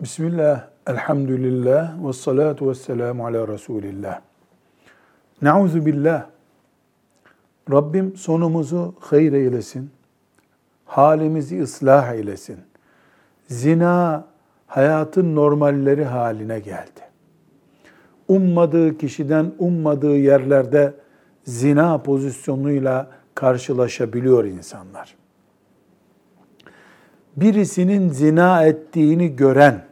Bismillah, elhamdülillah, ve salatu ve selamu ala Resulillah. Nauzu billah. Rabbim sonumuzu hayır eylesin. Halimizi ıslah eylesin. Zina hayatın normalleri haline geldi. Ummadığı kişiden ummadığı yerlerde zina pozisyonuyla karşılaşabiliyor insanlar. Birisinin zina ettiğini gören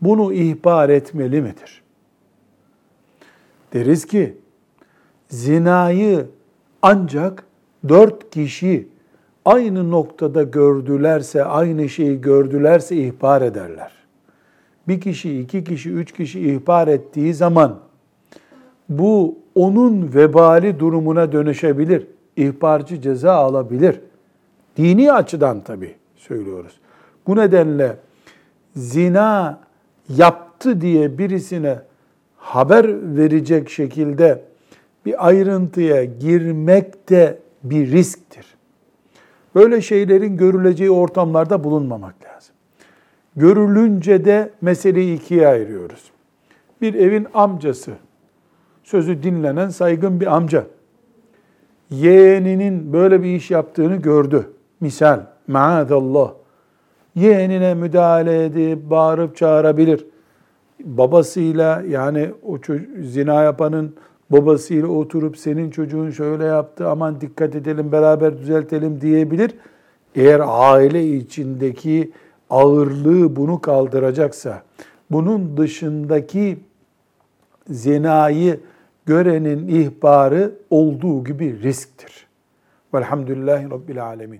bunu ihbar etmeli midir? Deriz ki zinayı ancak dört kişi aynı noktada gördülerse, aynı şeyi gördülerse ihbar ederler. Bir kişi, iki kişi, üç kişi ihbar ettiği zaman bu onun vebali durumuna dönüşebilir. İhbarcı ceza alabilir. Dini açıdan tabi söylüyoruz. Bu nedenle zina yaptı diye birisine haber verecek şekilde bir ayrıntıya girmek de bir risktir. Böyle şeylerin görüleceği ortamlarda bulunmamak lazım. Görülünce de meseleyi ikiye ayırıyoruz. Bir evin amcası, sözü dinlenen saygın bir amca, yeğeninin böyle bir iş yaptığını gördü. Misal, maazallah, yeğenine müdahale edip bağırıp çağırabilir. Babasıyla yani o zina yapanın babasıyla oturup senin çocuğun şöyle yaptı aman dikkat edelim beraber düzeltelim diyebilir. Eğer aile içindeki ağırlığı bunu kaldıracaksa, bunun dışındaki zinayı görenin ihbarı olduğu gibi risktir. Velhamdülillahi Rabbil Alemin.